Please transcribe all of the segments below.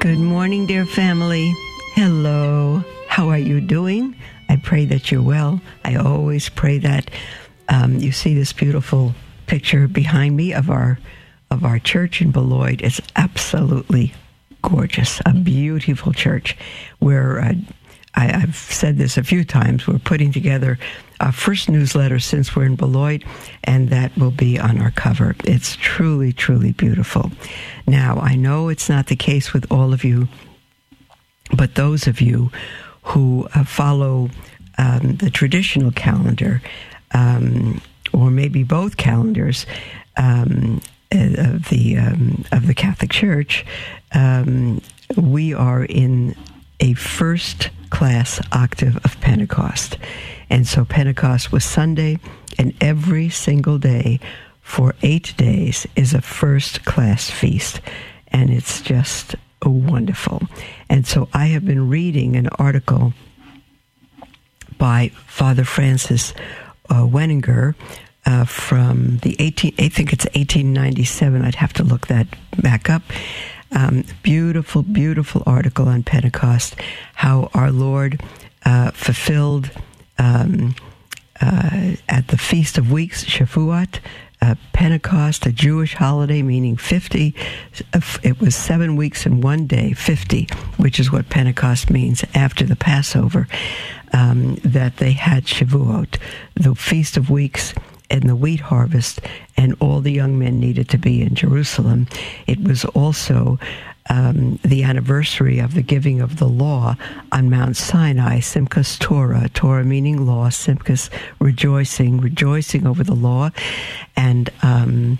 Good morning, dear family. Hello. How are you doing? I pray that you're well. I always pray that um, you see this beautiful picture behind me of our of our church in Beloit. It's absolutely gorgeous, a beautiful church where uh, I, have said this a few times. We're putting together our first newsletter since we're in Beloit, and that will be on our cover. It's truly, truly beautiful. Now, I know it's not the case with all of you, but those of you who uh, follow um, the traditional calendar, um, or maybe both calendars um, of the um, of the Catholic Church, um, we are in a first class octave of Pentecost. And so Pentecost was Sunday, and every single day for eight days is a first class feast. And it's just wonderful. And so I have been reading an article by Father Francis uh, Weninger. Uh, from the 18, I think it's 1897. I'd have to look that back up. Um, beautiful, beautiful article on Pentecost, how our Lord uh, fulfilled um, uh, at the Feast of Weeks, Shavuot, uh, Pentecost, a Jewish holiday meaning 50. It was seven weeks and one day, 50, which is what Pentecost means after the Passover, um, that they had Shavuot, the Feast of Weeks and the wheat harvest, and all the young men needed to be in Jerusalem. It was also um, the anniversary of the giving of the law on Mount Sinai, Simchas Torah, Torah meaning law, Simchas rejoicing, rejoicing over the law, and um,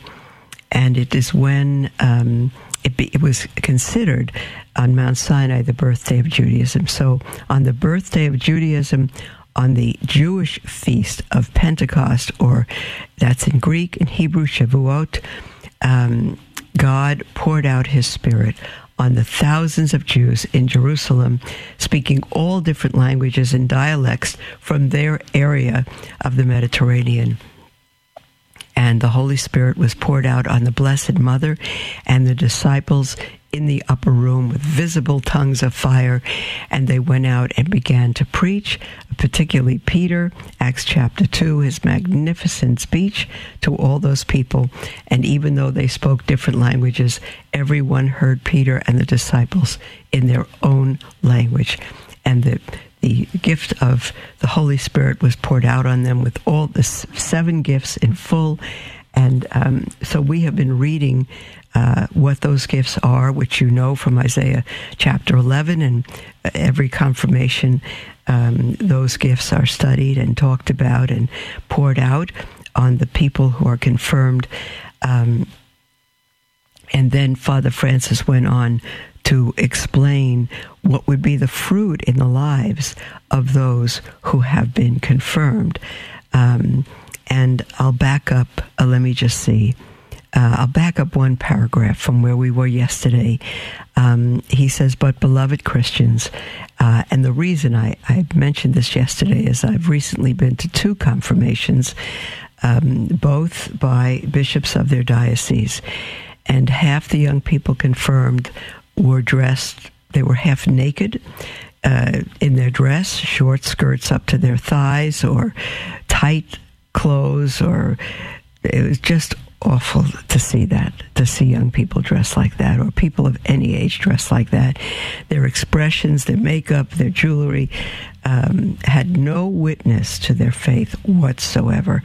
and it is when um, it, be, it was considered on Mount Sinai the birthday of Judaism. So on the birthday of Judaism, on the Jewish feast of Pentecost, or that's in Greek and Hebrew, Shavuot, um, God poured out his Spirit on the thousands of Jews in Jerusalem, speaking all different languages and dialects from their area of the Mediterranean. And the Holy Spirit was poured out on the Blessed Mother and the disciples in the upper room with visible tongues of fire, and they went out and began to preach, particularly Peter, Acts chapter 2, his magnificent speech to all those people. And even though they spoke different languages, everyone heard Peter and the disciples in their own language. And the the gift of the Holy Spirit was poured out on them with all the seven gifts in full. And um, so we have been reading uh, what those gifts are, which you know from Isaiah chapter 11, and every confirmation, um, those gifts are studied and talked about and poured out on the people who are confirmed. Um, and then Father Francis went on to explain what would be the fruit in the lives of those who have been confirmed. Um, and I'll back up, uh, let me just see. Uh, I'll back up one paragraph from where we were yesterday. Um, he says, But beloved Christians, uh, and the reason I, I, mentioned this yesterday is I've recently been to two confirmations, um, both by bishops of their diocese, and half the young people confirmed were dressed, they were half naked uh, in their dress, short skirts up to their thighs, or tight clothes, or it was just awful to see that, to see young people dressed like that, or people of any age dressed like that. Their expressions, their makeup, their jewelry um, had no witness to their faith whatsoever.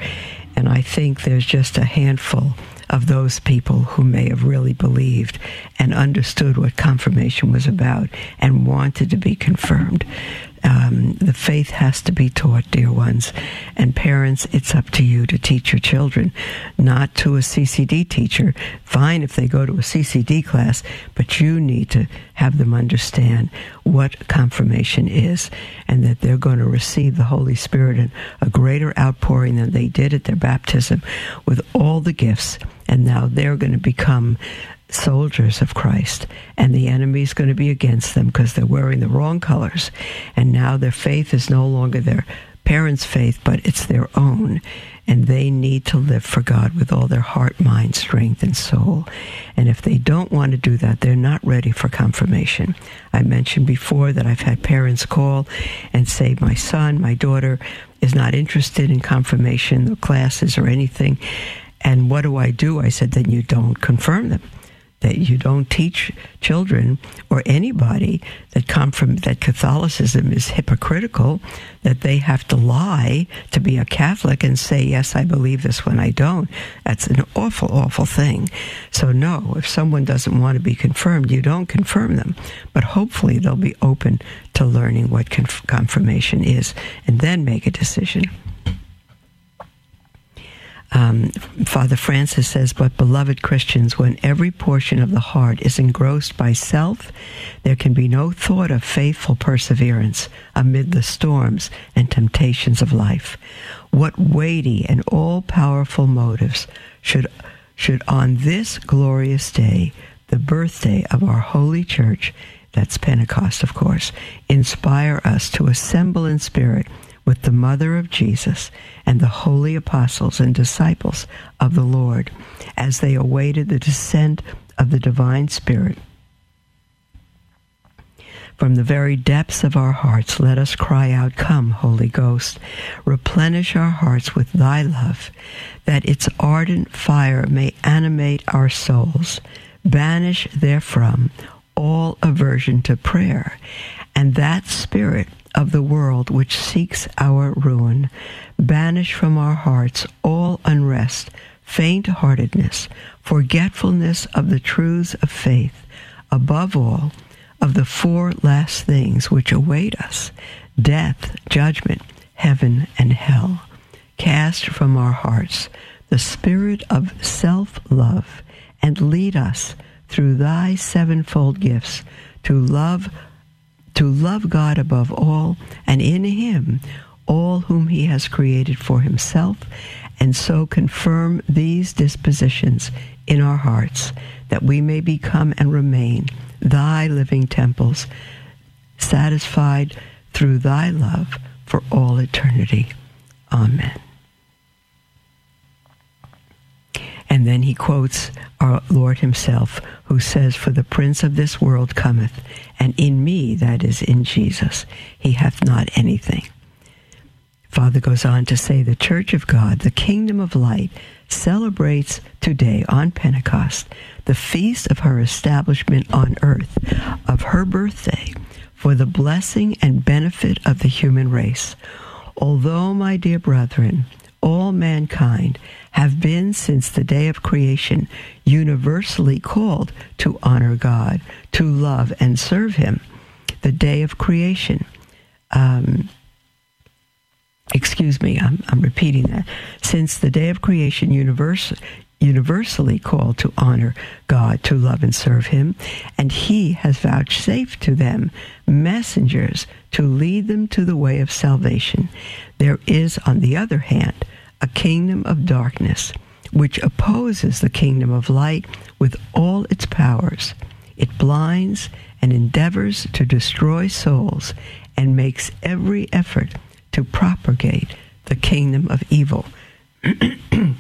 And I think there's just a handful of those people who may have really believed and understood what confirmation was about and wanted to be confirmed. Um, the faith has to be taught, dear ones. And parents, it's up to you to teach your children, not to a CCD teacher. Fine if they go to a CCD class, but you need to have them understand what confirmation is and that they're going to receive the Holy Spirit in a greater outpouring than they did at their baptism with all the gifts. And now they're going to become soldiers of Christ, and the enemy is going to be against them because they're wearing the wrong colors. And now their faith is no longer their parents' faith, but it's their own. And they need to live for God with all their heart, mind, strength, and soul. And if they don't want to do that, they're not ready for confirmation. I mentioned before that I've had parents call and say, My son, my daughter is not interested in confirmation, the classes, or anything. And what do I do? I said, Then you don't confirm them that you don't teach children or anybody that come from that Catholicism is hypocritical, that they have to lie to be a Catholic and say, yes, I believe this when I don't. That's an awful, awful thing. So, no, if someone doesn't want to be confirmed, you don't confirm them. But hopefully they'll be open to learning what conf- confirmation is and then make a decision. Um, Father Francis says, But beloved Christians, when every portion of the heart is engrossed by self, there can be no thought of faithful perseverance amid the storms and temptations of life. What weighty and all powerful motives should, should on this glorious day, the birthday of our holy church, that's Pentecost, of course, inspire us to assemble in spirit with the mother of Jesus and the holy apostles and disciples of the Lord as they awaited the descent of the divine Spirit. From the very depths of our hearts, let us cry out, Come, Holy Ghost, replenish our hearts with thy love, that its ardent fire may animate our souls. Banish therefrom all aversion to prayer, and that spirit of the world which seeks our ruin. Banish from our hearts all unrest, faint heartedness, forgetfulness of the truths of faith, above all, of the four last things which await us death, judgment, heaven, and hell. Cast from our hearts the spirit of self love and lead us through thy sevenfold gifts to love to love God above all, and in Him all whom He has created for Himself, and so confirm these dispositions in our hearts, that we may become and remain Thy living temples, satisfied through Thy love for all eternity. Amen. And then he quotes our Lord himself, who says, For the prince of this world cometh, and in me, that is, in Jesus, he hath not anything. Father goes on to say, The church of God, the kingdom of light, celebrates today on Pentecost the feast of her establishment on earth, of her birthday, for the blessing and benefit of the human race. Although, my dear brethren, all mankind have been since the day of creation universally called to honor God, to love and serve Him. The day of creation. Um, excuse me, I'm, I'm repeating that. Since the day of creation, universe, universally called to honor God, to love and serve Him, and He has vouchsafed to them messengers to lead them to the way of salvation. There is, on the other hand, a kingdom of darkness which opposes the kingdom of light with all its powers. It blinds and endeavors to destroy souls and makes every effort to propagate the kingdom of evil. and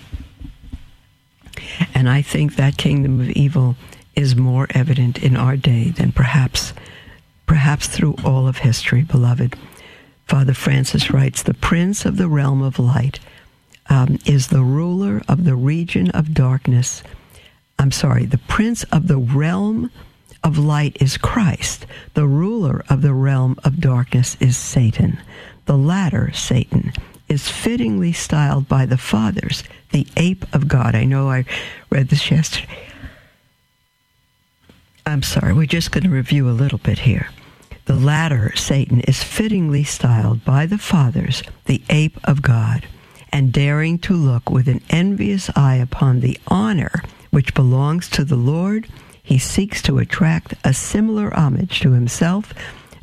I think that kingdom of evil is more evident in our day than perhaps perhaps through all of history, beloved. Father Francis writes, the prince of the realm of light um, is the ruler of the region of darkness. I'm sorry, the prince of the realm of light is Christ. The ruler of the realm of darkness is Satan. The latter, Satan, is fittingly styled by the fathers the ape of God. I know I read this yesterday. I'm sorry, we're just going to review a little bit here. The latter, Satan, is fittingly styled by the fathers the ape of God, and daring to look with an envious eye upon the honor which belongs to the Lord, he seeks to attract a similar homage to himself,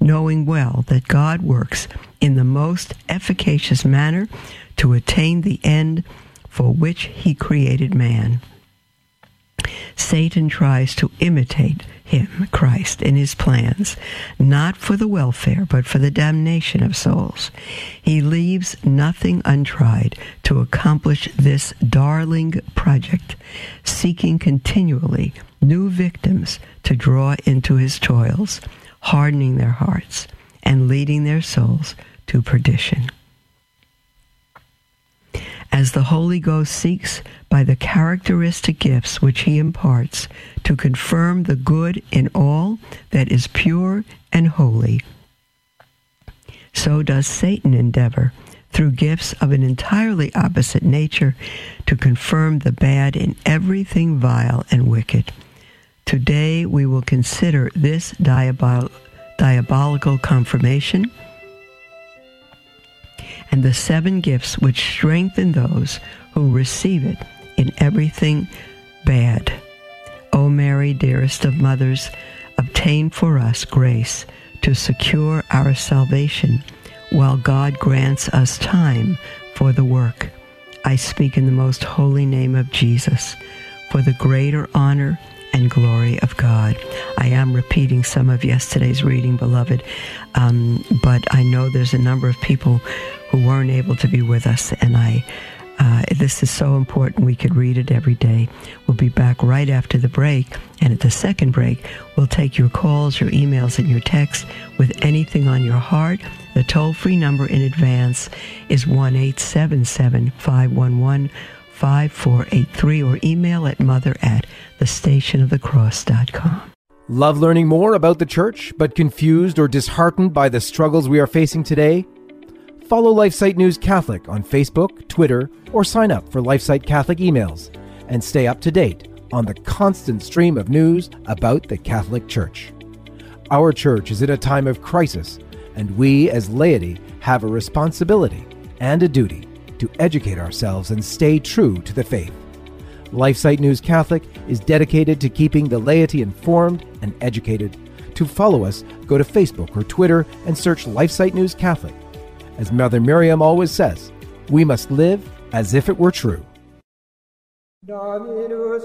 knowing well that God works in the most efficacious manner to attain the end for which he created man. Satan tries to imitate him, Christ, in his plans, not for the welfare, but for the damnation of souls. He leaves nothing untried to accomplish this darling project, seeking continually new victims to draw into his toils, hardening their hearts and leading their souls to perdition as the Holy Ghost seeks by the characteristic gifts which he imparts to confirm the good in all that is pure and holy. So does Satan endeavor through gifts of an entirely opposite nature to confirm the bad in everything vile and wicked. Today we will consider this diabol- diabolical confirmation and the seven gifts which strengthen those who receive it in everything bad. O Mary, dearest of mothers, obtain for us grace to secure our salvation while God grants us time for the work. I speak in the most holy name of Jesus for the greater honor and glory of God. I am repeating some of yesterday's reading, beloved, um, but I know there's a number of people who weren't able to be with us. And I, uh, this is so important. We could read it every day. We'll be back right after the break. And at the second break, we'll take your calls, your emails, and your texts with anything on your heart. The toll free number in advance is 1 877 511 5483 or email at mother at thestationofthecross.com. Love learning more about the church, but confused or disheartened by the struggles we are facing today? Follow LifeSite News Catholic on Facebook, Twitter, or sign up for LifeSite Catholic emails and stay up to date on the constant stream of news about the Catholic Church. Our church is in a time of crisis, and we as laity have a responsibility and a duty to educate ourselves and stay true to the faith. LifeSite News Catholic is dedicated to keeping the laity informed and educated. To follow us, go to Facebook or Twitter and search LifeSite News Catholic as Mother Miriam always says, we must live as if it were true. Dominus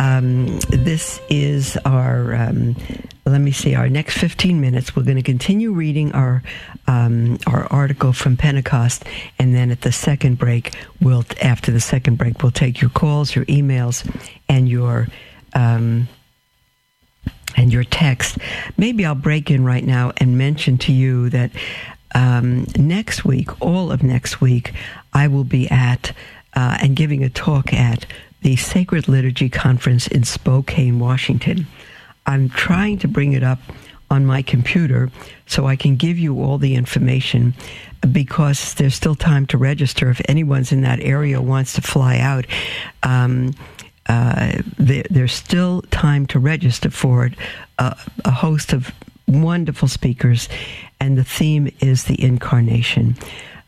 Um, this is our, um, let me see, our next 15 minutes. We're going to continue reading our, um, our article from Pentecost. And then at the second break, we'll, after the second break, we'll take your calls, your emails, and your, um, and your text. Maybe I'll break in right now and mention to you that um, next week, all of next week, I will be at uh, and giving a talk at the Sacred Liturgy Conference in Spokane, Washington. I'm trying to bring it up on my computer so I can give you all the information because there's still time to register if anyone's in that area wants to fly out. Um, uh, there, there's still time to register for it. Uh, a host of wonderful speakers, and the theme is the incarnation.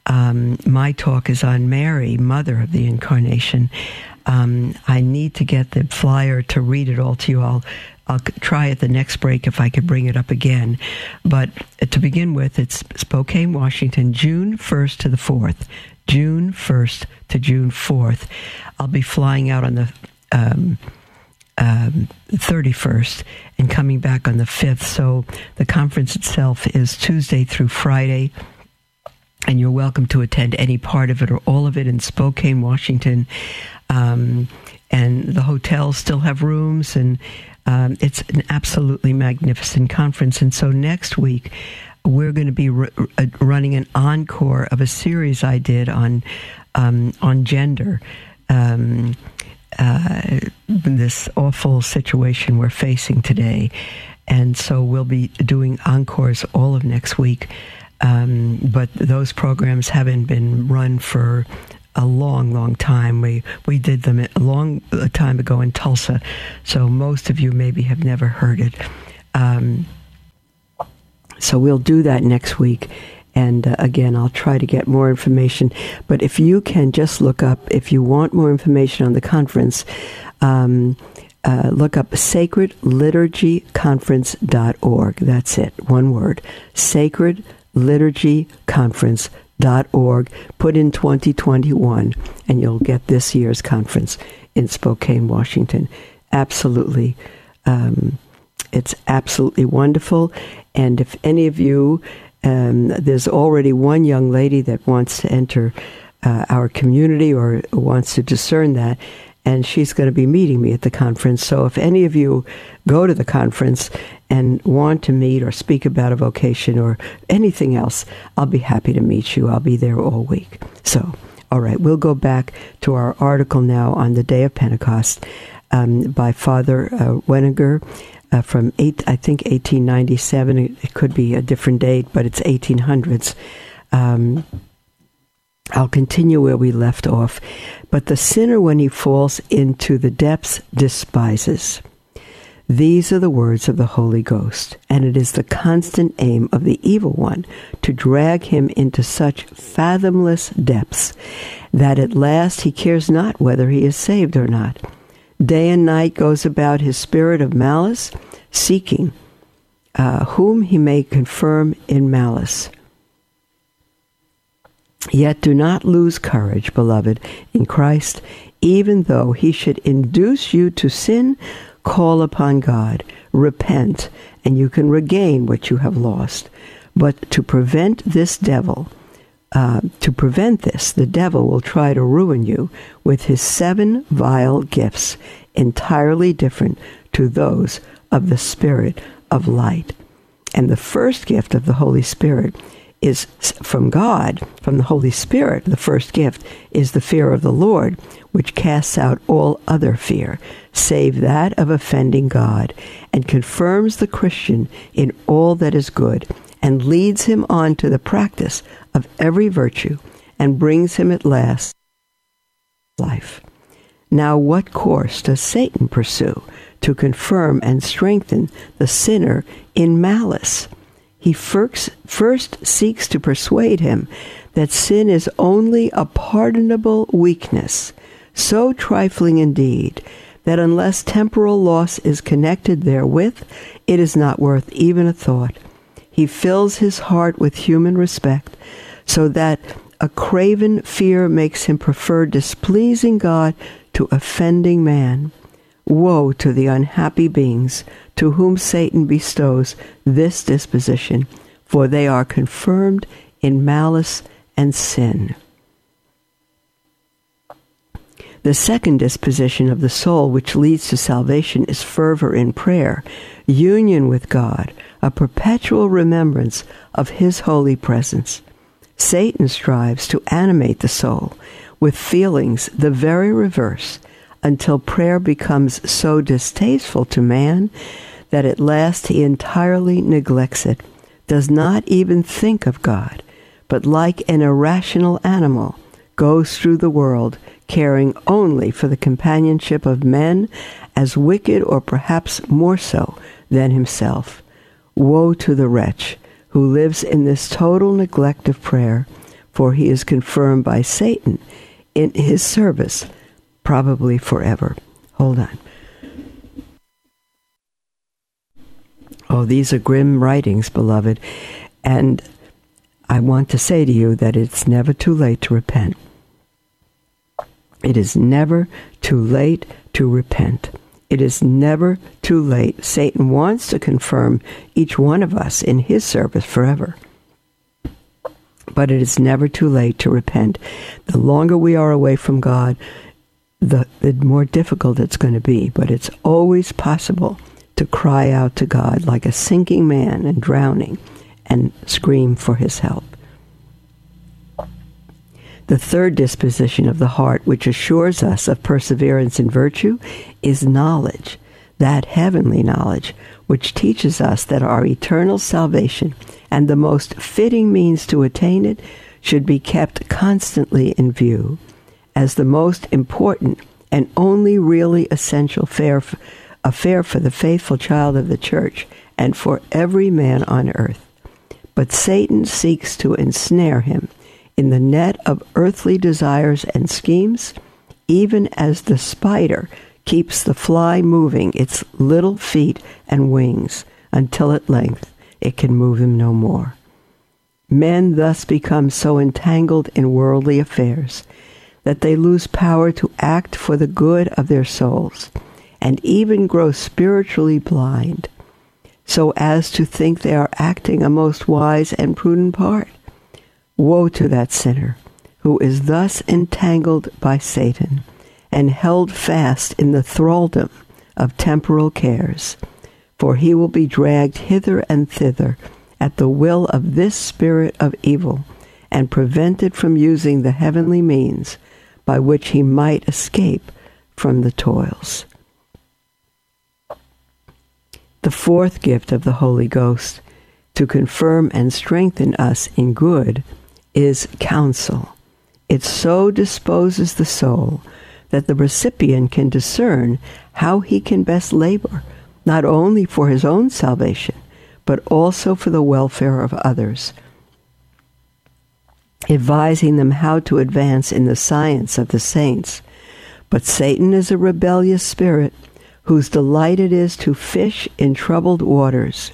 Um, my talk is on Mary, Mother of the Incarnation. Um, I need to get the flyer to read it all to you. I'll, I'll try at the next break if I could bring it up again. But to begin with, it's Spokane, Washington, June 1st to the 4th. June 1st to June 4th. I'll be flying out on the um, um, 31st and coming back on the 5th. So the conference itself is Tuesday through Friday. And you're welcome to attend any part of it or all of it in Spokane, Washington. Um, and the hotels still have rooms, and um, it's an absolutely magnificent conference. And so next week, we're going to be uh, running an encore of a series I did on um, on gender. Um, uh, this awful situation we're facing today. And so we'll be doing encores all of next week. Um, but those programs haven't been run for a long, long time. We we did them a long time ago in Tulsa, so most of you maybe have never heard it. Um, so we'll do that next week, and uh, again, I'll try to get more information. But if you can just look up, if you want more information on the conference, um, uh, look up sacredliturgyconference.org. That's it, one word. Sacredliturgyconference.org. Put in 2021, and you'll get this year's conference in Spokane, Washington. Absolutely. Um, it's absolutely wonderful. And if any of you um, there's already one young lady that wants to enter uh, our community or wants to discern that, and she's going to be meeting me at the conference. So if any of you go to the conference and want to meet or speak about a vocation or anything else, I'll be happy to meet you. I'll be there all week. So, all right, we'll go back to our article now on the day of Pentecost um, by Father uh, Weninger uh, from eight, I think 1897. It, could be a different date, but it's 1800s. Um, I'll continue where we left off. But the sinner, when he falls into the depths, despises. These are the words of the Holy Ghost, and it is the constant aim of the evil one to drag him into such fathomless depths that at last he cares not whether he is saved or not day and night goes about his spirit of malice, seeking uh, whom he may confirm in malice. Yet do not lose courage, beloved, in Christ, even though he should induce you to sin, call upon God, repent, and you can regain what you have lost. But to prevent this devil, uh, to prevent this, the devil will try to ruin you with his seven vile gifts, entirely different to those of the Spirit of light. And the first gift of the Holy Spirit is from God, from the Holy Spirit. The first gift is the fear of the Lord, which casts out all other fear, save that of offending God, and confirms the Christian in all that is good, and leads him on to the practice of every virtue, and brings him at last life. Now, what course does Satan pursue to confirm and strengthen the sinner in malice? He first, first seeks to persuade him that sin is only a pardonable weakness, so trifling indeed that unless temporal loss is connected therewith, it is not worth even a thought. He fills his heart with human respect, so that a craven fear makes him prefer displeasing God to offending man. Woe to the unhappy beings to whom Satan bestows this disposition, for they are confirmed in malice and sin. The second disposition of the soul, which leads to salvation, is fervor in prayer, union with God, a perpetual remembrance of His holy presence. Satan strives to animate the soul with feelings the very reverse until prayer becomes so distasteful to man that at last he entirely neglects it, does not even think of God, but like an irrational animal, goes through the world caring only for the companionship of men as wicked or perhaps more so than himself. Woe to the wretch who lives in this total neglect of prayer, for he is confirmed by Satan in his service, probably forever. Hold on. Oh, these are grim writings, beloved. And I want to say to you that it's never too late to repent. It is never too late to repent. It is never too late. Satan wants to confirm each one of us in his service forever. But it is never too late to repent. The longer we are away from God, the, the more difficult it's going to be. But it's always possible to cry out to God like a sinking man and drowning and scream for his help. The third disposition of the heart, which assures us of perseverance in virtue, is knowledge, that heavenly knowledge, which teaches us that our eternal salvation and the most fitting means to attain it should be kept constantly in view as the most important and only really essential affair for the faithful child of the church and for every man on earth. But Satan seeks to ensnare him in the net of earthly desires and schemes, even as the spider keeps the fly moving its little feet and wings until at length it can move him no more. Men thus become so entangled in worldly affairs that they lose power to act for the good of their souls and even grow spiritually blind so as to think they are acting a most wise and prudent part. Woe to that sinner who is thus entangled by Satan and held fast in the thraldom of temporal cares, for he will be dragged hither and thither at the will of this spirit of evil and prevented from using the heavenly means by which he might escape from the toils. The fourth gift of the Holy Ghost, to confirm and strengthen us in good, is counsel. It so disposes the soul that the recipient can discern how he can best labor, not only for his own salvation, but also for the welfare of others, advising them how to advance in the science of the saints. But Satan is a rebellious spirit whose delight it is to fish in troubled waters,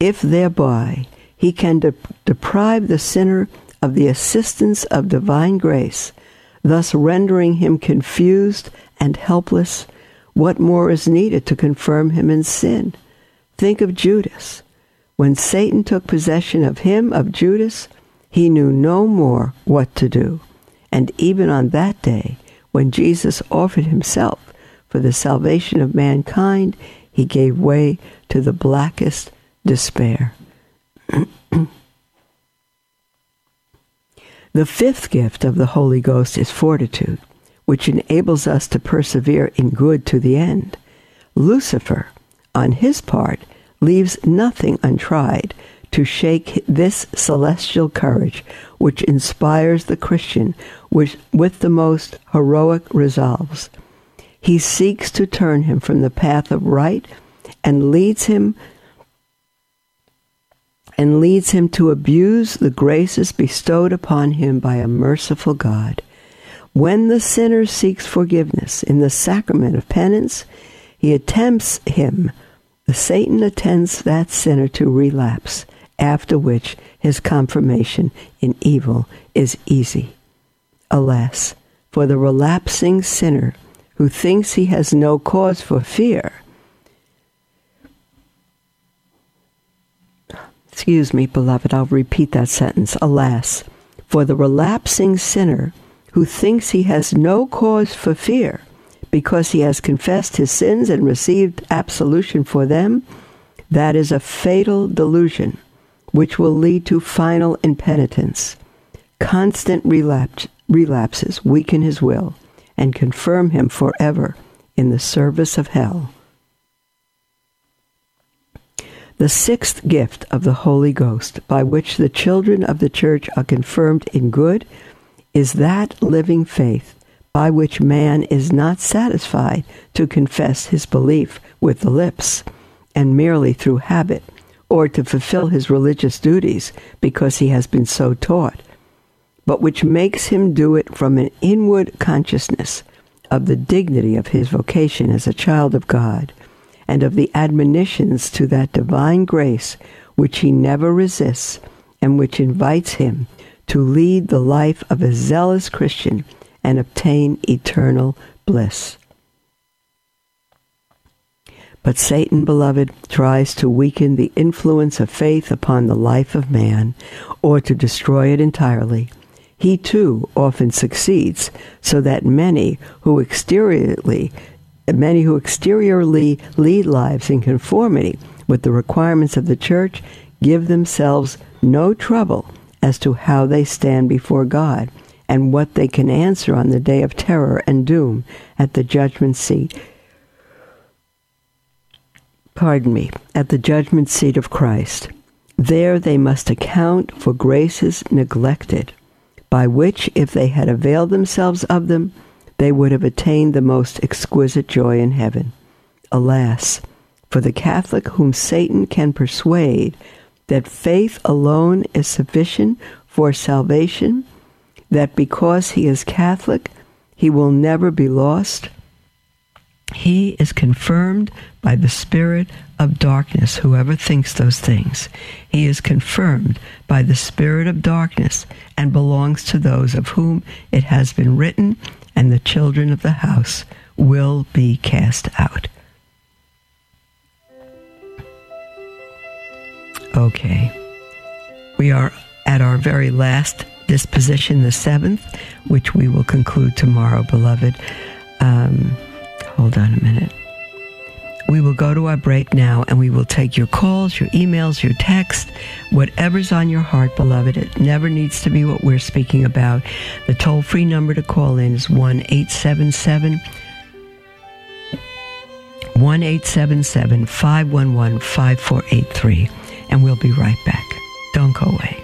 if thereby he can de- deprive the sinner of the assistance of divine grace, thus rendering him confused and helpless, what more is needed to confirm him in sin? Think of Judas. When Satan took possession of him, of Judas, he knew no more what to do. And even on that day, when Jesus offered himself for the salvation of mankind, he gave way to the blackest despair. The fifth gift of the Holy Ghost is fortitude, which enables us to persevere in good to the end. Lucifer, on his part, leaves nothing untried to shake this celestial courage which inspires the Christian with, with the most heroic resolves. He seeks to turn him from the path of right and leads him and leads him to abuse the graces bestowed upon him by a merciful God. When the sinner seeks forgiveness in the sacrament of penance, he attempts him. The Satan attends that sinner to relapse, after which his confirmation in evil is easy. Alas, for the relapsing sinner who thinks he has no cause for fear, Excuse me, beloved, I'll repeat that sentence. Alas, for the relapsing sinner who thinks he has no cause for fear because he has confessed his sins and received absolution for them, that is a fatal delusion which will lead to final impenitence. Constant relapse, relapses weaken his will and confirm him forever in the service of hell. The sixth gift of the Holy Ghost, by which the children of the church are confirmed in good, is that living faith by which man is not satisfied to confess his belief with the lips and merely through habit or to fulfill his religious duties because he has been so taught, but which makes him do it from an inward consciousness of the dignity of his vocation as a child of God and of the admonitions to that divine grace which he never resists and which invites him to lead the life of a zealous Christian and obtain eternal bliss. But Satan, beloved, tries to weaken the influence of faith upon the life of man or to destroy it entirely. He too often succeeds, so that many who exteriorly many who exteriorly lead lives in conformity with the requirements of the church give themselves no trouble as to how they stand before God and what they can answer on the day of terror and doom at the judgment seat. Pardon me, at the judgment seat of Christ. There they must account for graces neglected, by which, if they had availed themselves of them, they would have attained the most exquisite joy in heaven. Alas, for the Catholic whom Satan can persuade that faith alone is sufficient for salvation, that because he is Catholic, he will never be lost. He is confirmed by the spirit of darkness, whoever thinks those things. He is confirmed by the spirit of darkness and belongs to those of whom it has been written and the children of the house will be cast out. Okay. We are at our very last disposition, the seventh, which we will conclude tomorrow, beloved. Um, hold on a minute. We will go to our break now and we will take your calls, your emails, your text, whatever's on your heart, beloved. It never needs to be what we're speaking about. The toll free number to call in is 1 877 1 877 511 5483. And we'll be right back. Don't go away.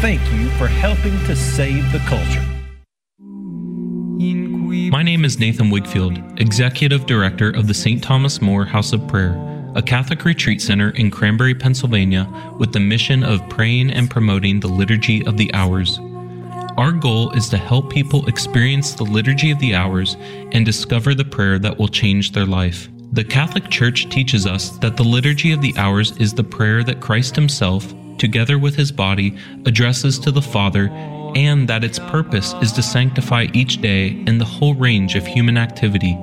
thank you for helping to save the culture. My name is Nathan Wigfield, Executive Director of the St. Thomas More House of Prayer, a Catholic retreat center in Cranberry, Pennsylvania, with the mission of praying and promoting the Liturgy of the Hours. Our goal is to help people experience the Liturgy of the Hours and discover the prayer that will change their life. The Catholic Church teaches us that the Liturgy of the Hours is the prayer that Christ Himself, together with his body, addresses to the Father, and that its purpose is to sanctify each day in the whole range of human activity.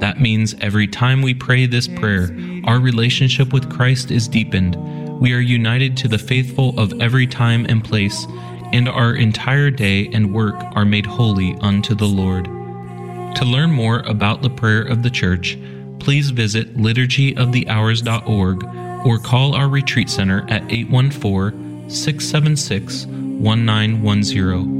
That means every time we pray this prayer, our relationship with Christ is deepened. We are united to the faithful of every time and place, and our entire day and work are made holy unto the Lord. To learn more about the prayer of the church, please visit liturgyofthehours.org or call our retreat center at 814 676 1910.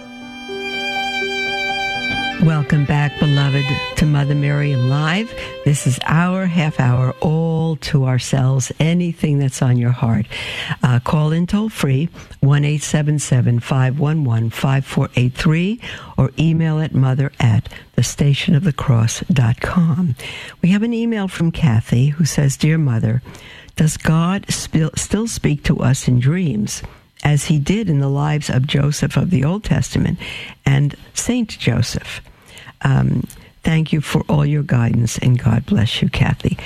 Welcome back, beloved, to Mother Miriam Live. This is our half hour, all to ourselves, anything that's on your heart. Uh, call in toll free, 1 877 511 5483, or email at mother at thestationofthecross.com. We have an email from Kathy who says Dear Mother, does God still speak to us in dreams? as he did in the lives of Joseph of the Old Testament and Saint Joseph. Um, thank you for all your guidance and God bless you, Kathy.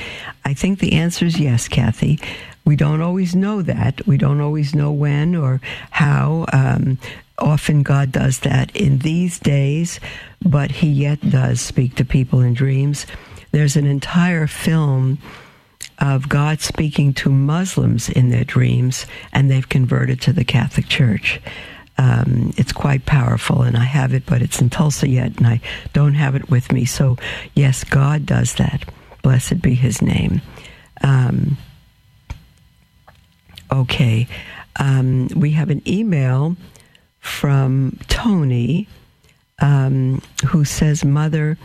I think the answer is yes, Kathy. We don't always know that. We don't always know when or how. Um, often God does that in these days, but He yet does speak to people in dreams. There's an entire film of God speaking to Muslims in their dreams, and they've converted to the Catholic Church. Um, it's quite powerful, and I have it, but it's in Tulsa yet, and I don't have it with me. So, yes, God does that. Blessed be His name. Um, okay, um, we have an email from Tony um, who says, "Mother."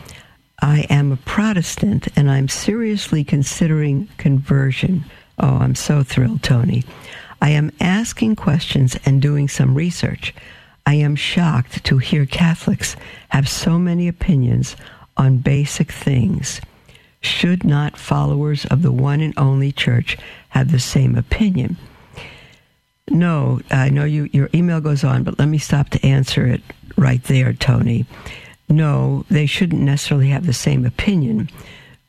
I am a Protestant and I'm seriously considering conversion. Oh, I'm so thrilled, Tony. I am asking questions and doing some research. I am shocked to hear Catholics have so many opinions on basic things. Should not followers of the one and only church have the same opinion? No, I know you, your email goes on, but let me stop to answer it right there, Tony. No, they shouldn't necessarily have the same opinion.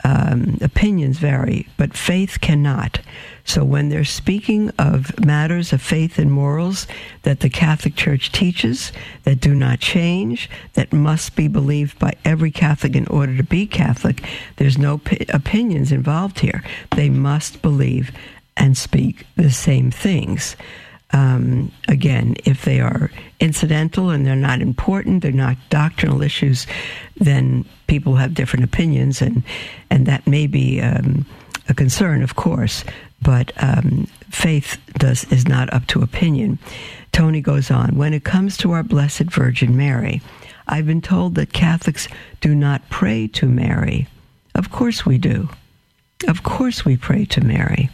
Um, opinions vary, but faith cannot. So when they're speaking of matters of faith and morals that the Catholic Church teaches, that do not change, that must be believed by every Catholic in order to be Catholic, there's no p- opinions involved here. They must believe and speak the same things. Um, again, if they are incidental and they're not important, they're not doctrinal issues, then people have different opinions, and and that may be um, a concern, of course but um, faith does is not up to opinion. Tony goes on. When it comes to our Blessed Virgin Mary, I've been told that Catholics do not pray to Mary. Of course we do. Of course we pray to Mary.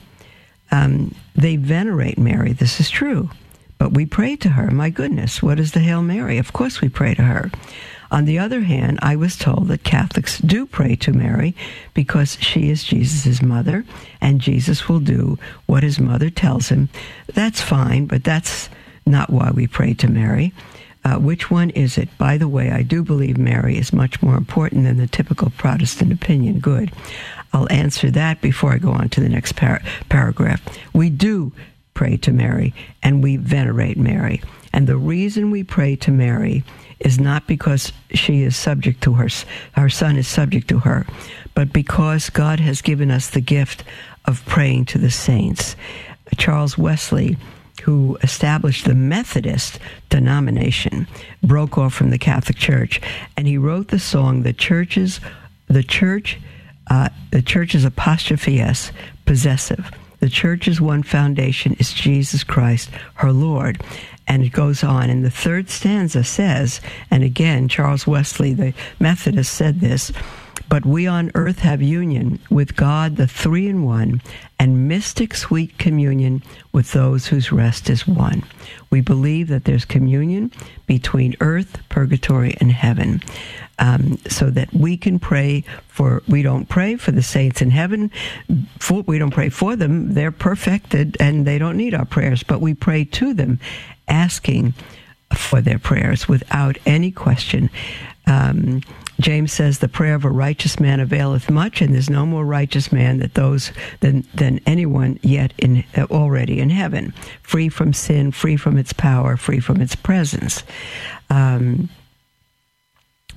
Um, they venerate Mary. This is true. But we pray to her. My goodness, what is the Hail Mary? Of course we pray to her. On the other hand, I was told that Catholics do pray to Mary because she is Jesus' mother and Jesus will do what his mother tells him. That's fine, but that's not why we pray to Mary. Uh, which one is it? By the way, I do believe Mary is much more important than the typical Protestant opinion. Good. I'll answer that before I go on to the next par- paragraph. We do pray to Mary and we venerate Mary. And the reason we pray to Mary is not because she is subject to her, her son is subject to her, but because God has given us the gift of praying to the saints. Charles Wesley, who established the Methodist denomination, broke off from the Catholic Church, and he wrote the song "The Church's the Church, uh, the Church's apostrophe s possessive." The church's one foundation is Jesus Christ, her Lord. And it goes on. And the third stanza says, and again, Charles Wesley, the Methodist, said this but we on earth have union with God, the three in one, and mystic sweet communion with those whose rest is won. We believe that there's communion between earth, purgatory, and heaven. Um, so that we can pray for, we don't pray for the saints in heaven. For, we don't pray for them. They're perfected and they don't need our prayers, but we pray to them asking for their prayers without any question. Um, James says the prayer of a righteous man availeth much, and there's no more righteous man that those than than anyone yet in uh, already in heaven, free from sin, free from its power, free from its presence. Um,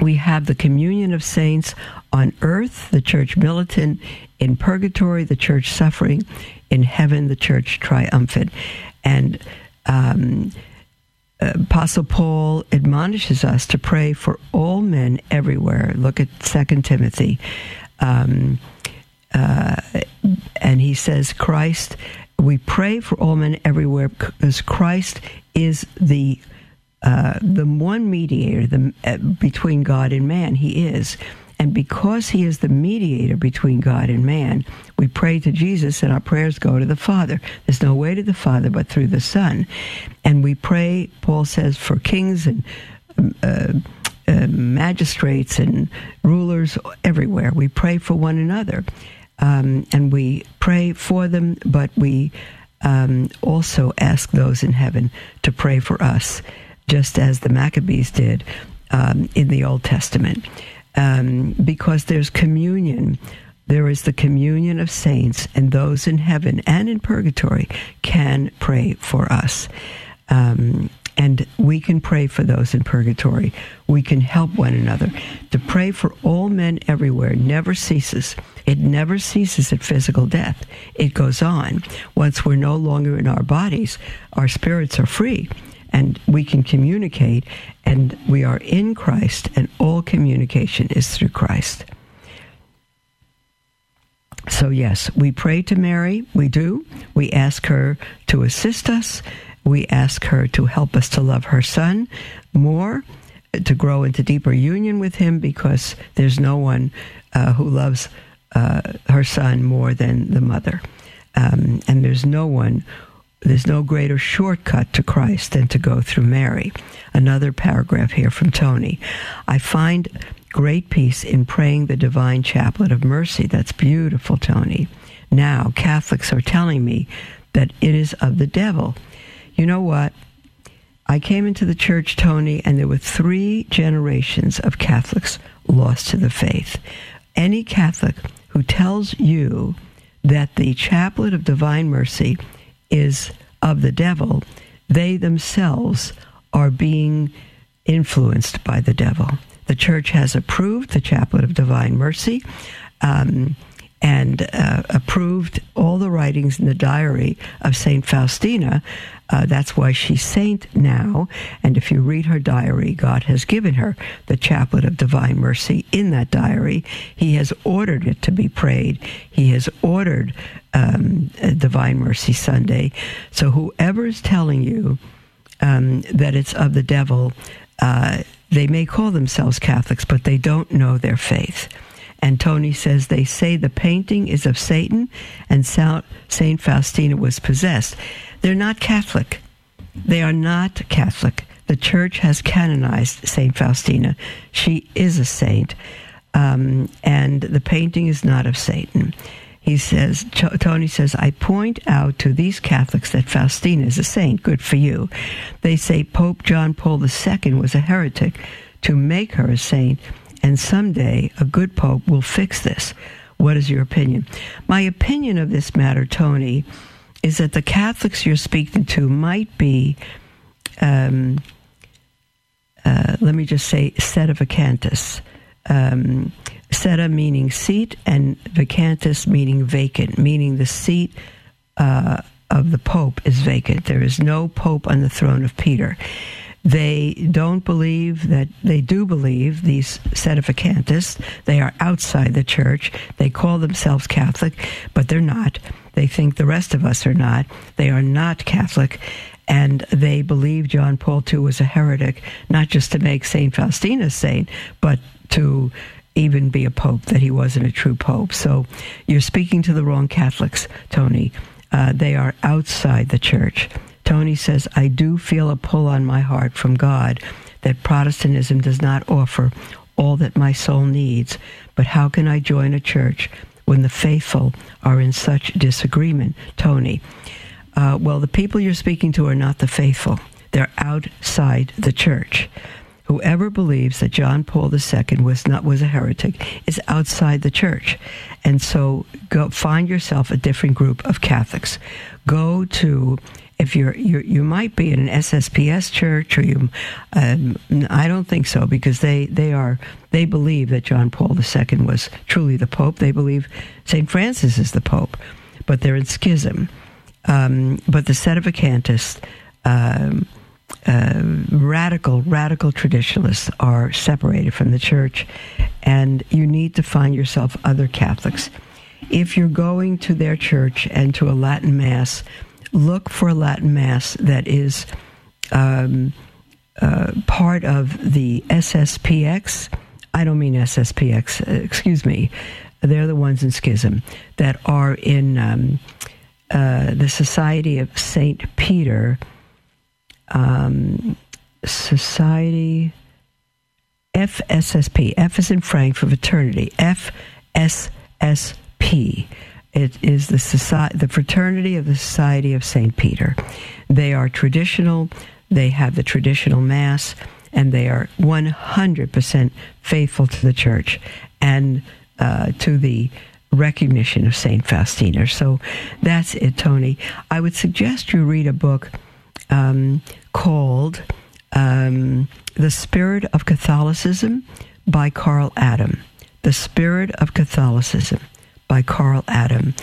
we have the communion of saints on earth, the church militant, in purgatory, the church suffering, in heaven, the church triumphant. And um, Apostle Paul admonishes us to pray for all men everywhere. Look at Second Timothy. Um, uh, and he says, Christ, we pray for all men everywhere because Christ is the uh, the one mediator the, uh, between God and man. He is. And because he is the mediator between God and man, we pray to Jesus and our prayers go to the Father. There's no way to the Father but through the Son. And we pray, Paul says, for kings and um, uh, uh, magistrates and rulers everywhere. We pray for one another. Um, and we pray for them, but we um, also ask those in heaven to pray for us, just as the Maccabees did um, in the Old Testament um, because there's communion. There is the communion of saints, and those in heaven and in purgatory can pray for us. Um, and we can pray for those in purgatory. We can help one another. To pray for all men everywhere never ceases. It never ceases at physical death. It goes on. Once we're no longer in our bodies, our spirits are free and we can communicate, and we are in Christ, and all communication is through Christ. So, yes, we pray to Mary. We do. We ask her to assist us. We ask her to help us to love her son more, to grow into deeper union with him, because there's no one uh, who loves uh, her son more than the mother. Um, and there's no one there's no greater shortcut to Christ than to go through Mary. Another paragraph here from Tony. I find great peace in praying the divine chaplet of mercy. That's beautiful, Tony. Now, Catholics are telling me that it is of the devil. You know what? I came into the church, Tony, and there were three generations of Catholics lost to the faith. Any Catholic who tells you that the chaplet of divine mercy is of the devil, they themselves are being influenced by the devil. The church has approved the Chaplet of Divine Mercy. Um, and uh, approved all the writings in the diary of Saint Faustina. Uh, that's why she's saint now. And if you read her diary, God has given her the chaplet of divine mercy in that diary. He has ordered it to be prayed. He has ordered um, Divine Mercy Sunday. So whoever is telling you um, that it's of the devil, uh, they may call themselves Catholics, but they don't know their faith. And Tony says they say the painting is of Satan and Saint Faustina was possessed. They're not Catholic. They are not Catholic. The church has canonized Saint Faustina. She is a saint. Um, and the painting is not of Satan. He says, Tony says, I point out to these Catholics that Faustina is a saint. Good for you. They say Pope John Paul II was a heretic. To make her a saint, and someday a good pope will fix this. What is your opinion? My opinion of this matter, Tony, is that the Catholics you're speaking to might be, um, uh, let me just say, sedevacantists. Um, seta meaning seat, and vacantus meaning vacant, meaning the seat uh, of the Pope is vacant. There is no Pope on the throne of Peter. They don't believe that they do believe these sedevacantists. They are outside the church. They call themselves Catholic, but they're not. They think the rest of us are not. They are not Catholic. And they believe John Paul II was a heretic, not just to make St. Faustina saint, but to even be a pope, that he wasn't a true pope. So you're speaking to the wrong Catholics, Tony. Uh, they are outside the church. Tony says, I do feel a pull on my heart from God that Protestantism does not offer all that my soul needs. But how can I join a church when the faithful are in such disagreement? Tony. Uh, well, the people you're speaking to are not the faithful. They're outside the church. Whoever believes that John Paul II was not was a heretic is outside the church, and so go find yourself a different group of Catholics. Go to if you're, you're you might be in an SSPX church or you um, I don't think so because they they are they believe that John Paul II was truly the Pope. They believe Saint Francis is the Pope, but they're in schism. Um, but the Sedevacantists. Um, uh, radical, radical traditionalists are separated from the church, and you need to find yourself other Catholics. If you're going to their church and to a Latin Mass, look for Latin Mass that is um, uh, part of the SSPX. I don't mean SSPX, uh, excuse me. They're the ones in schism that are in um, uh, the Society of St. Peter um, Society FSSP. F is in Frank for fraternity. FSSP. It is the society, the fraternity of the Society of Saint Peter. They are traditional. They have the traditional mass, and they are 100% faithful to the church and uh, to the recognition of Saint Faustina. So that's it, Tony. I would suggest you read a book um, called um, The Spirit of Catholicism by Karl Adam. The Spirit of Catholicism by Karl Adam.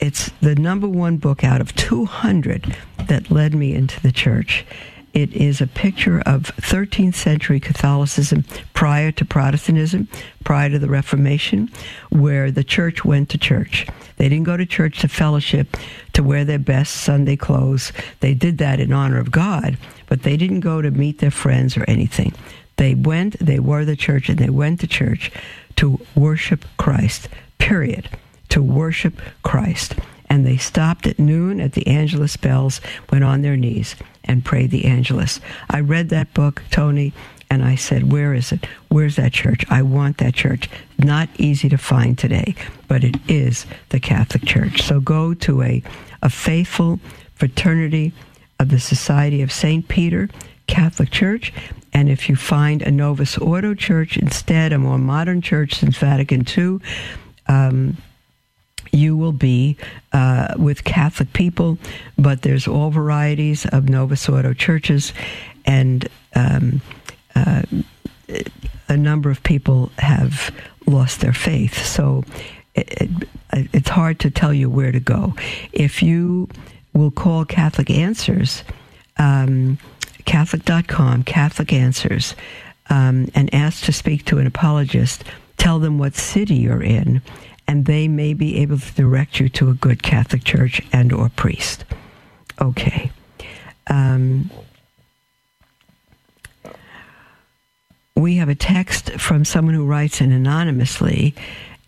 It's the number one book out of 200 that led me into the church. It is a picture of 13th century Catholicism prior to Protestantism, prior to the Reformation, where the church went to church. They didn't go to church to fellowship, to wear their best Sunday clothes. They did that in honor of God, but they didn't go to meet their friends or anything. They went, they were the church, and they went to church to worship Christ, period. To worship Christ and they stopped at noon at the Angelus bells, went on their knees, and prayed the Angelus. I read that book, Tony, and I said, Where is it? Where's that church? I want that church. Not easy to find today, but it is the Catholic Church. So go to a, a faithful fraternity of the Society of St. Peter Catholic Church. And if you find a Novus Ordo church instead, a more modern church since Vatican II, um, you will be uh, with Catholic people, but there's all varieties of Novus Ordo churches, and um, uh, a number of people have lost their faith. So it, it, it's hard to tell you where to go. If you will call Catholic Answers, um, Catholic.com, Catholic Answers, um, and ask to speak to an apologist, tell them what city you're in and they may be able to direct you to a good Catholic church and or priest. Okay. Um, we have a text from someone who writes in anonymously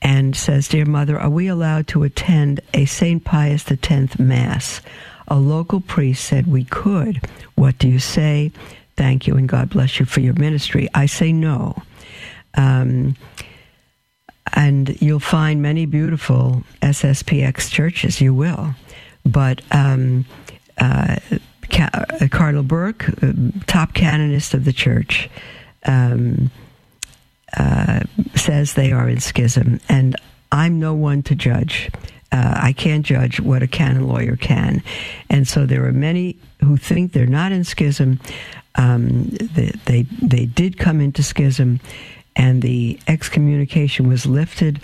and says, Dear Mother, are we allowed to attend a St. Pius X Mass? A local priest said we could. What do you say? Thank you and God bless you for your ministry. I say no. Um, and you'll find many beautiful SSPX churches. You will, but um, uh, uh, Cardinal Burke, uh, top canonist of the church, um, uh, says they are in schism, and I'm no one to judge. Uh, I can't judge what a canon lawyer can, and so there are many who think they're not in schism. Um, they, they they did come into schism and the excommunication was lifted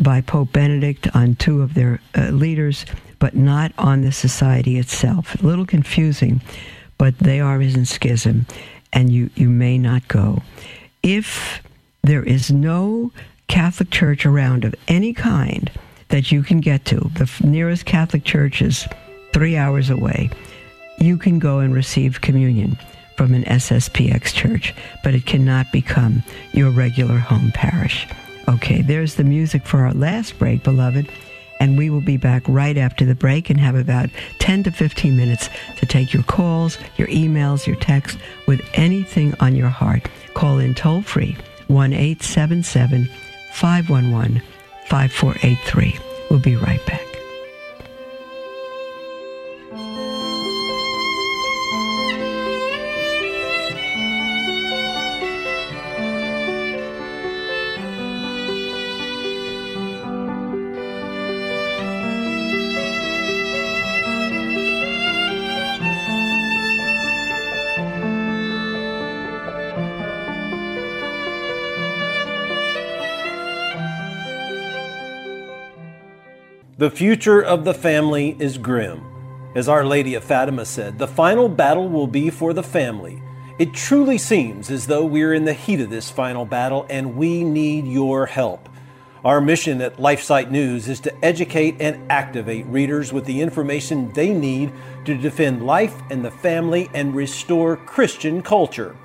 by Pope Benedict on two of their uh, leaders, but not on the society itself. A little confusing, but they are in schism, and you, you may not go. If there is no Catholic church around of any kind that you can get to, the nearest Catholic church is three hours away, you can go and receive communion from an SSPX church, but it cannot become your regular home parish. Okay, there's the music for our last break, beloved. And we will be back right after the break and have about 10 to 15 minutes to take your calls, your emails, your texts with anything on your heart. Call in toll free 1 877 511 5483. We'll be right back. The future of the family is grim. As Our Lady of Fatima said, the final battle will be for the family. It truly seems as though we're in the heat of this final battle and we need your help. Our mission at LifeSite News is to educate and activate readers with the information they need to defend life and the family and restore Christian culture.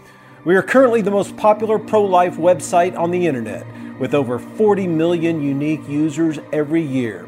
We are currently the most popular pro life website on the internet with over 40 million unique users every year.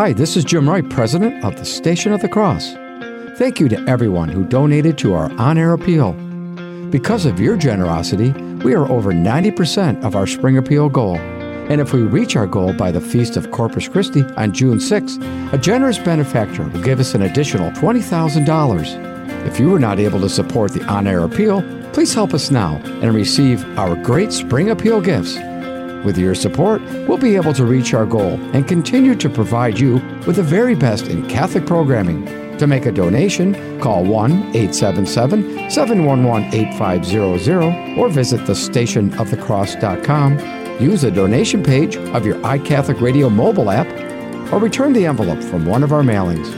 Hi, this is Jim Wright, President of the Station of the Cross. Thank you to everyone who donated to our on air appeal. Because of your generosity, we are over 90% of our spring appeal goal. And if we reach our goal by the Feast of Corpus Christi on June 6th, a generous benefactor will give us an additional $20,000. If you were not able to support the on air appeal, please help us now and receive our great spring appeal gifts. With your support, we'll be able to reach our goal and continue to provide you with the very best in Catholic programming. To make a donation, call 1 877 711 8500 or visit thestationofthecross.com. Use the donation page of your iCatholic Radio mobile app or return the envelope from one of our mailings.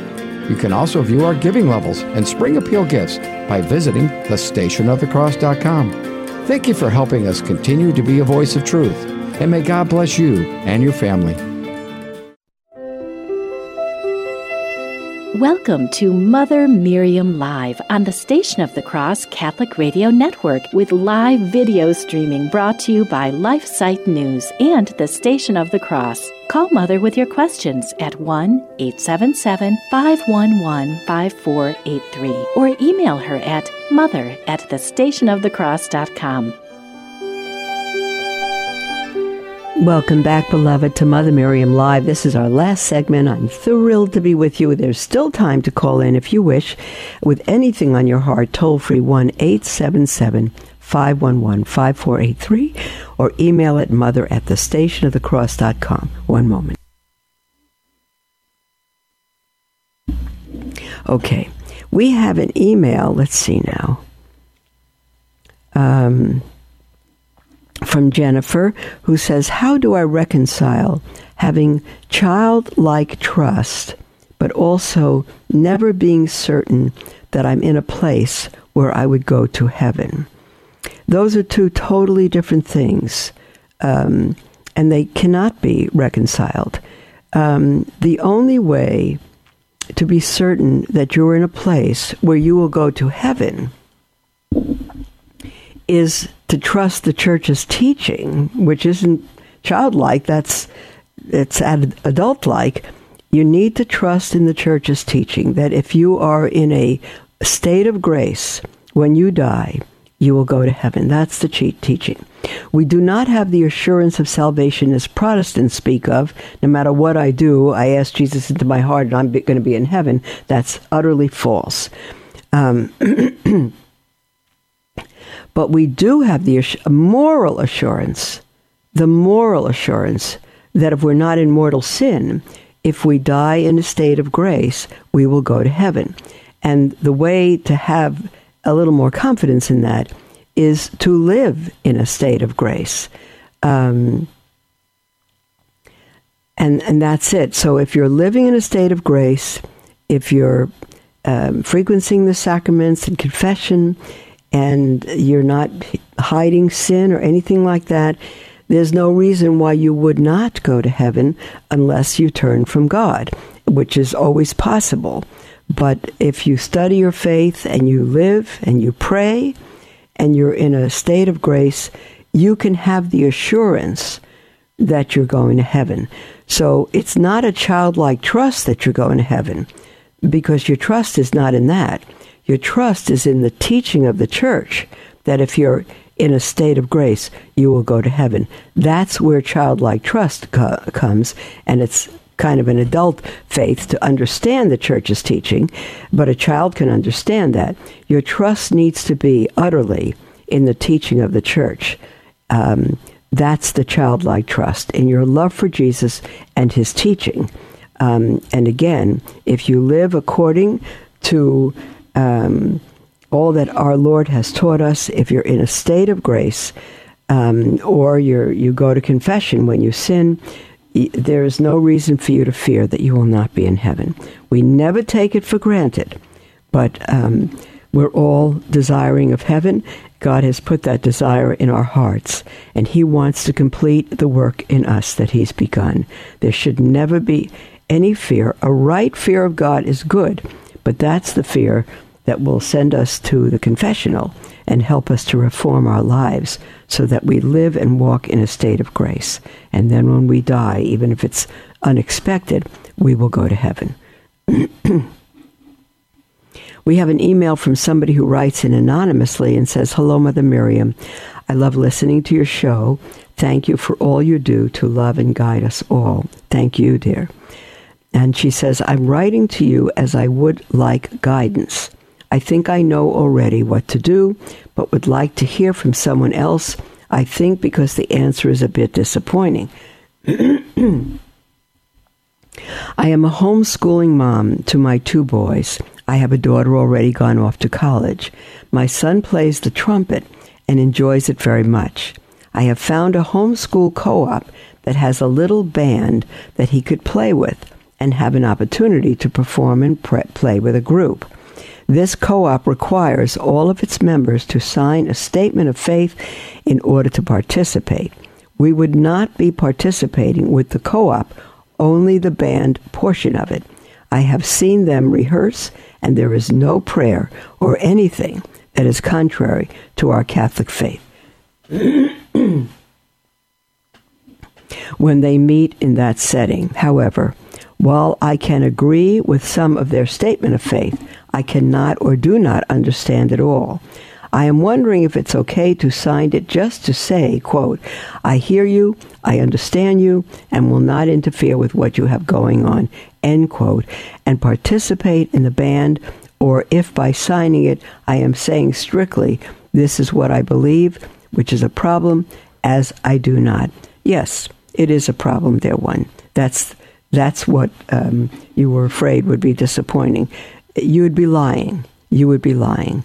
You can also view our giving levels and spring appeal gifts by visiting thestationofthecross.com. Thank you for helping us continue to be a voice of truth and may God bless you and your family. Welcome to Mother Miriam Live on the Station of the Cross Catholic Radio Network with live video streaming brought to you by LifeSite News and the Station of the Cross. Call Mother with your questions at 1 877 511 5483 or email her at mother at thestationofthecross.com. Welcome back, beloved, to Mother Miriam Live. This is our last segment. I'm thrilled to be with you. There's still time to call in if you wish with anything on your heart. Toll free 1 877 511 5483 or email at mother at thestationofthecross.com. One moment. Okay, we have an email. Let's see now. Um, from Jennifer, who says, How do I reconcile having childlike trust, but also never being certain that I'm in a place where I would go to heaven? Those are two totally different things, um, and they cannot be reconciled. Um, the only way to be certain that you're in a place where you will go to heaven is to trust the church's teaching, which isn't childlike, that's it's adult like. You need to trust in the church's teaching that if you are in a state of grace when you die, you will go to heaven. That's the cheat teaching. We do not have the assurance of salvation as Protestants speak of. No matter what I do, I ask Jesus into my heart and I'm going to be in heaven. That's utterly false. Um, but we do have the moral assurance, the moral assurance that if we're not in mortal sin, if we die in a state of grace, we will go to heaven. And the way to have a little more confidence in that is to live in a state of grace. Um, and, and that's it. So if you're living in a state of grace, if you're um, frequenting the sacraments and confession, and you're not hiding sin or anything like that, there's no reason why you would not go to heaven unless you turn from God, which is always possible. But if you study your faith and you live and you pray and you're in a state of grace, you can have the assurance that you're going to heaven. So it's not a childlike trust that you're going to heaven because your trust is not in that. Your trust is in the teaching of the church that if you're in a state of grace, you will go to heaven. That's where childlike trust co- comes, and it's kind of an adult faith to understand the church's teaching, but a child can understand that. Your trust needs to be utterly in the teaching of the church. Um, that's the childlike trust in your love for Jesus and his teaching. Um, and again, if you live according to um, all that our Lord has taught us, if you're in a state of grace, um, or you you go to confession when you sin, there is no reason for you to fear that you will not be in heaven. We never take it for granted, but um, we're all desiring of heaven. God has put that desire in our hearts, and He wants to complete the work in us that He's begun. There should never be any fear. A right fear of God is good, but that's the fear that will send us to the confessional and help us to reform our lives so that we live and walk in a state of grace. And then when we die, even if it's unexpected, we will go to heaven. we have an email from somebody who writes in anonymously and says, Hello, Mother Miriam. I love listening to your show. Thank you for all you do to love and guide us all. Thank you, dear. And she says, I'm writing to you as I would like guidance. I think I know already what to do, but would like to hear from someone else. I think because the answer is a bit disappointing. I am a homeschooling mom to my two boys. I have a daughter already gone off to college. My son plays the trumpet and enjoys it very much. I have found a homeschool co op that has a little band that he could play with and have an opportunity to perform and pre- play with a group. This co op requires all of its members to sign a statement of faith in order to participate. We would not be participating with the co op, only the band portion of it. I have seen them rehearse, and there is no prayer or anything that is contrary to our Catholic faith. when they meet in that setting, however, while I can agree with some of their statement of faith, I cannot or do not understand it all. I am wondering if it's okay to sign it just to say, quote, I hear you, I understand you, and will not interfere with what you have going on, end quote, and participate in the band, or if by signing it I am saying strictly, this is what I believe, which is a problem, as I do not. Yes, it is a problem, dear one. That's that's what um, you were afraid would be disappointing you would be lying. You would be lying.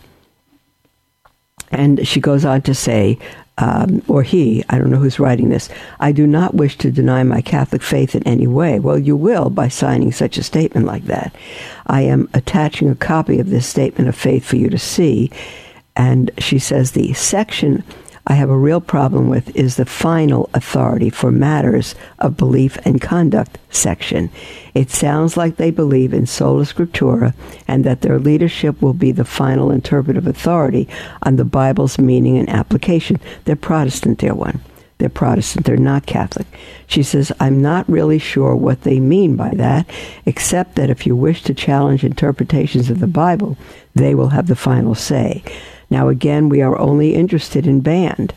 And she goes on to say, um, or he, I don't know who's writing this, I do not wish to deny my Catholic faith in any way. Well, you will by signing such a statement like that. I am attaching a copy of this statement of faith for you to see. And she says the section I have a real problem with is the final authority for matters of belief and conduct section. It sounds like they believe in sola scriptura and that their leadership will be the final interpretive authority on the Bible's meaning and application. They're Protestant, dear one. They're Protestant, they're not Catholic. She says, I'm not really sure what they mean by that, except that if you wish to challenge interpretations of the Bible, they will have the final say. Now, again, we are only interested in band,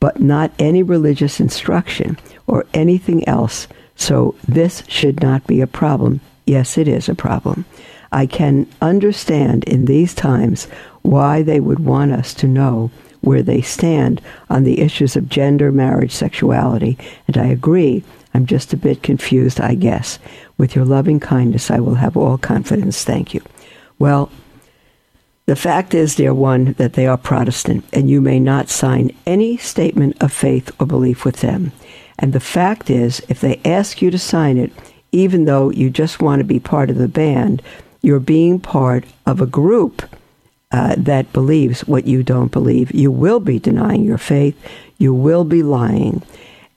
but not any religious instruction or anything else. So this should not be a problem. Yes, it is a problem. I can understand in these times why they would want us to know where they stand on the issues of gender, marriage, sexuality, and I agree. I'm just a bit confused, I guess. With your loving kindness, I will have all confidence. Thank you. Well, the fact is, dear one, that they are Protestant, and you may not sign any statement of faith or belief with them. And the fact is, if they ask you to sign it, even though you just want to be part of the band, you're being part of a group uh, that believes what you don't believe. You will be denying your faith. You will be lying.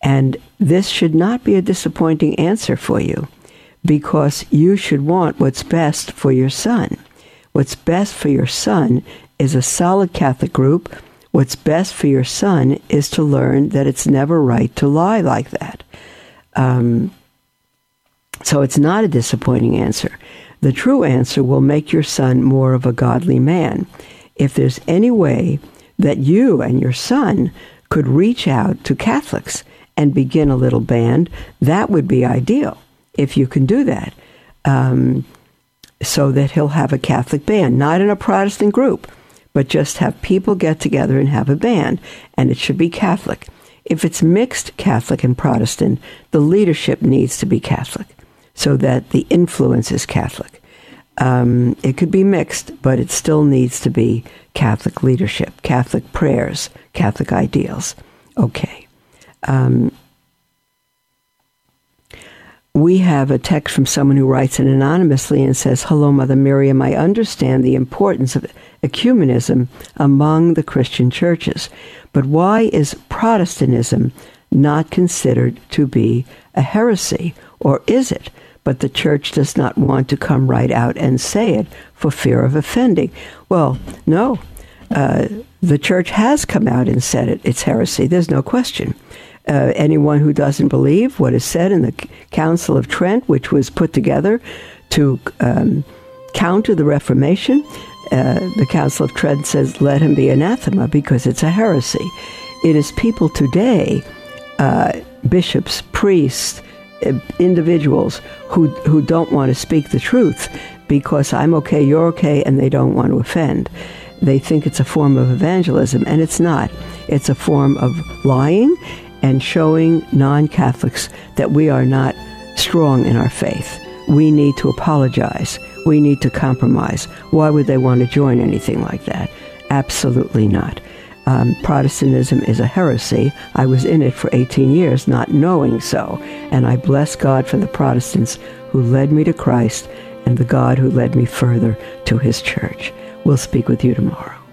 And this should not be a disappointing answer for you because you should want what's best for your son. What's best for your son is a solid Catholic group. What's best for your son is to learn that it's never right to lie like that. Um, so it's not a disappointing answer. The true answer will make your son more of a godly man. If there's any way that you and your son could reach out to Catholics and begin a little band, that would be ideal. if you can do that. Um, so that he'll have a Catholic band, not in a Protestant group, but just have people get together and have a band, and it should be Catholic. If it's mixed Catholic and Protestant, the leadership needs to be Catholic so that the influence is Catholic. Um, it could be mixed, but it still needs to be Catholic leadership, Catholic prayers, Catholic ideals. Okay. Um, we have a text from someone who writes it anonymously and says, Hello, Mother Miriam. I understand the importance of ecumenism among the Christian churches, but why is Protestantism not considered to be a heresy? Or is it? But the church does not want to come right out and say it for fear of offending. Well, no. Uh, the church has come out and said it. It's heresy. There's no question uh, anyone who doesn't believe what is said in the Council of Trent, which was put together to um, counter the Reformation. Uh, the Council of Trent says, let him be anathema because it's a heresy. It is people today, uh, bishops, priests, uh, individuals who, who don't want to speak the truth because I'm okay, you're okay, and they don't want to offend. They think it's a form of evangelism, and it's not. It's a form of lying and showing non Catholics that we are not strong in our faith. We need to apologize. We need to compromise. Why would they want to join anything like that? Absolutely not. Um, Protestantism is a heresy. I was in it for 18 years, not knowing so. And I bless God for the Protestants who led me to Christ and the God who led me further to his church. We'll speak with you tomorrow.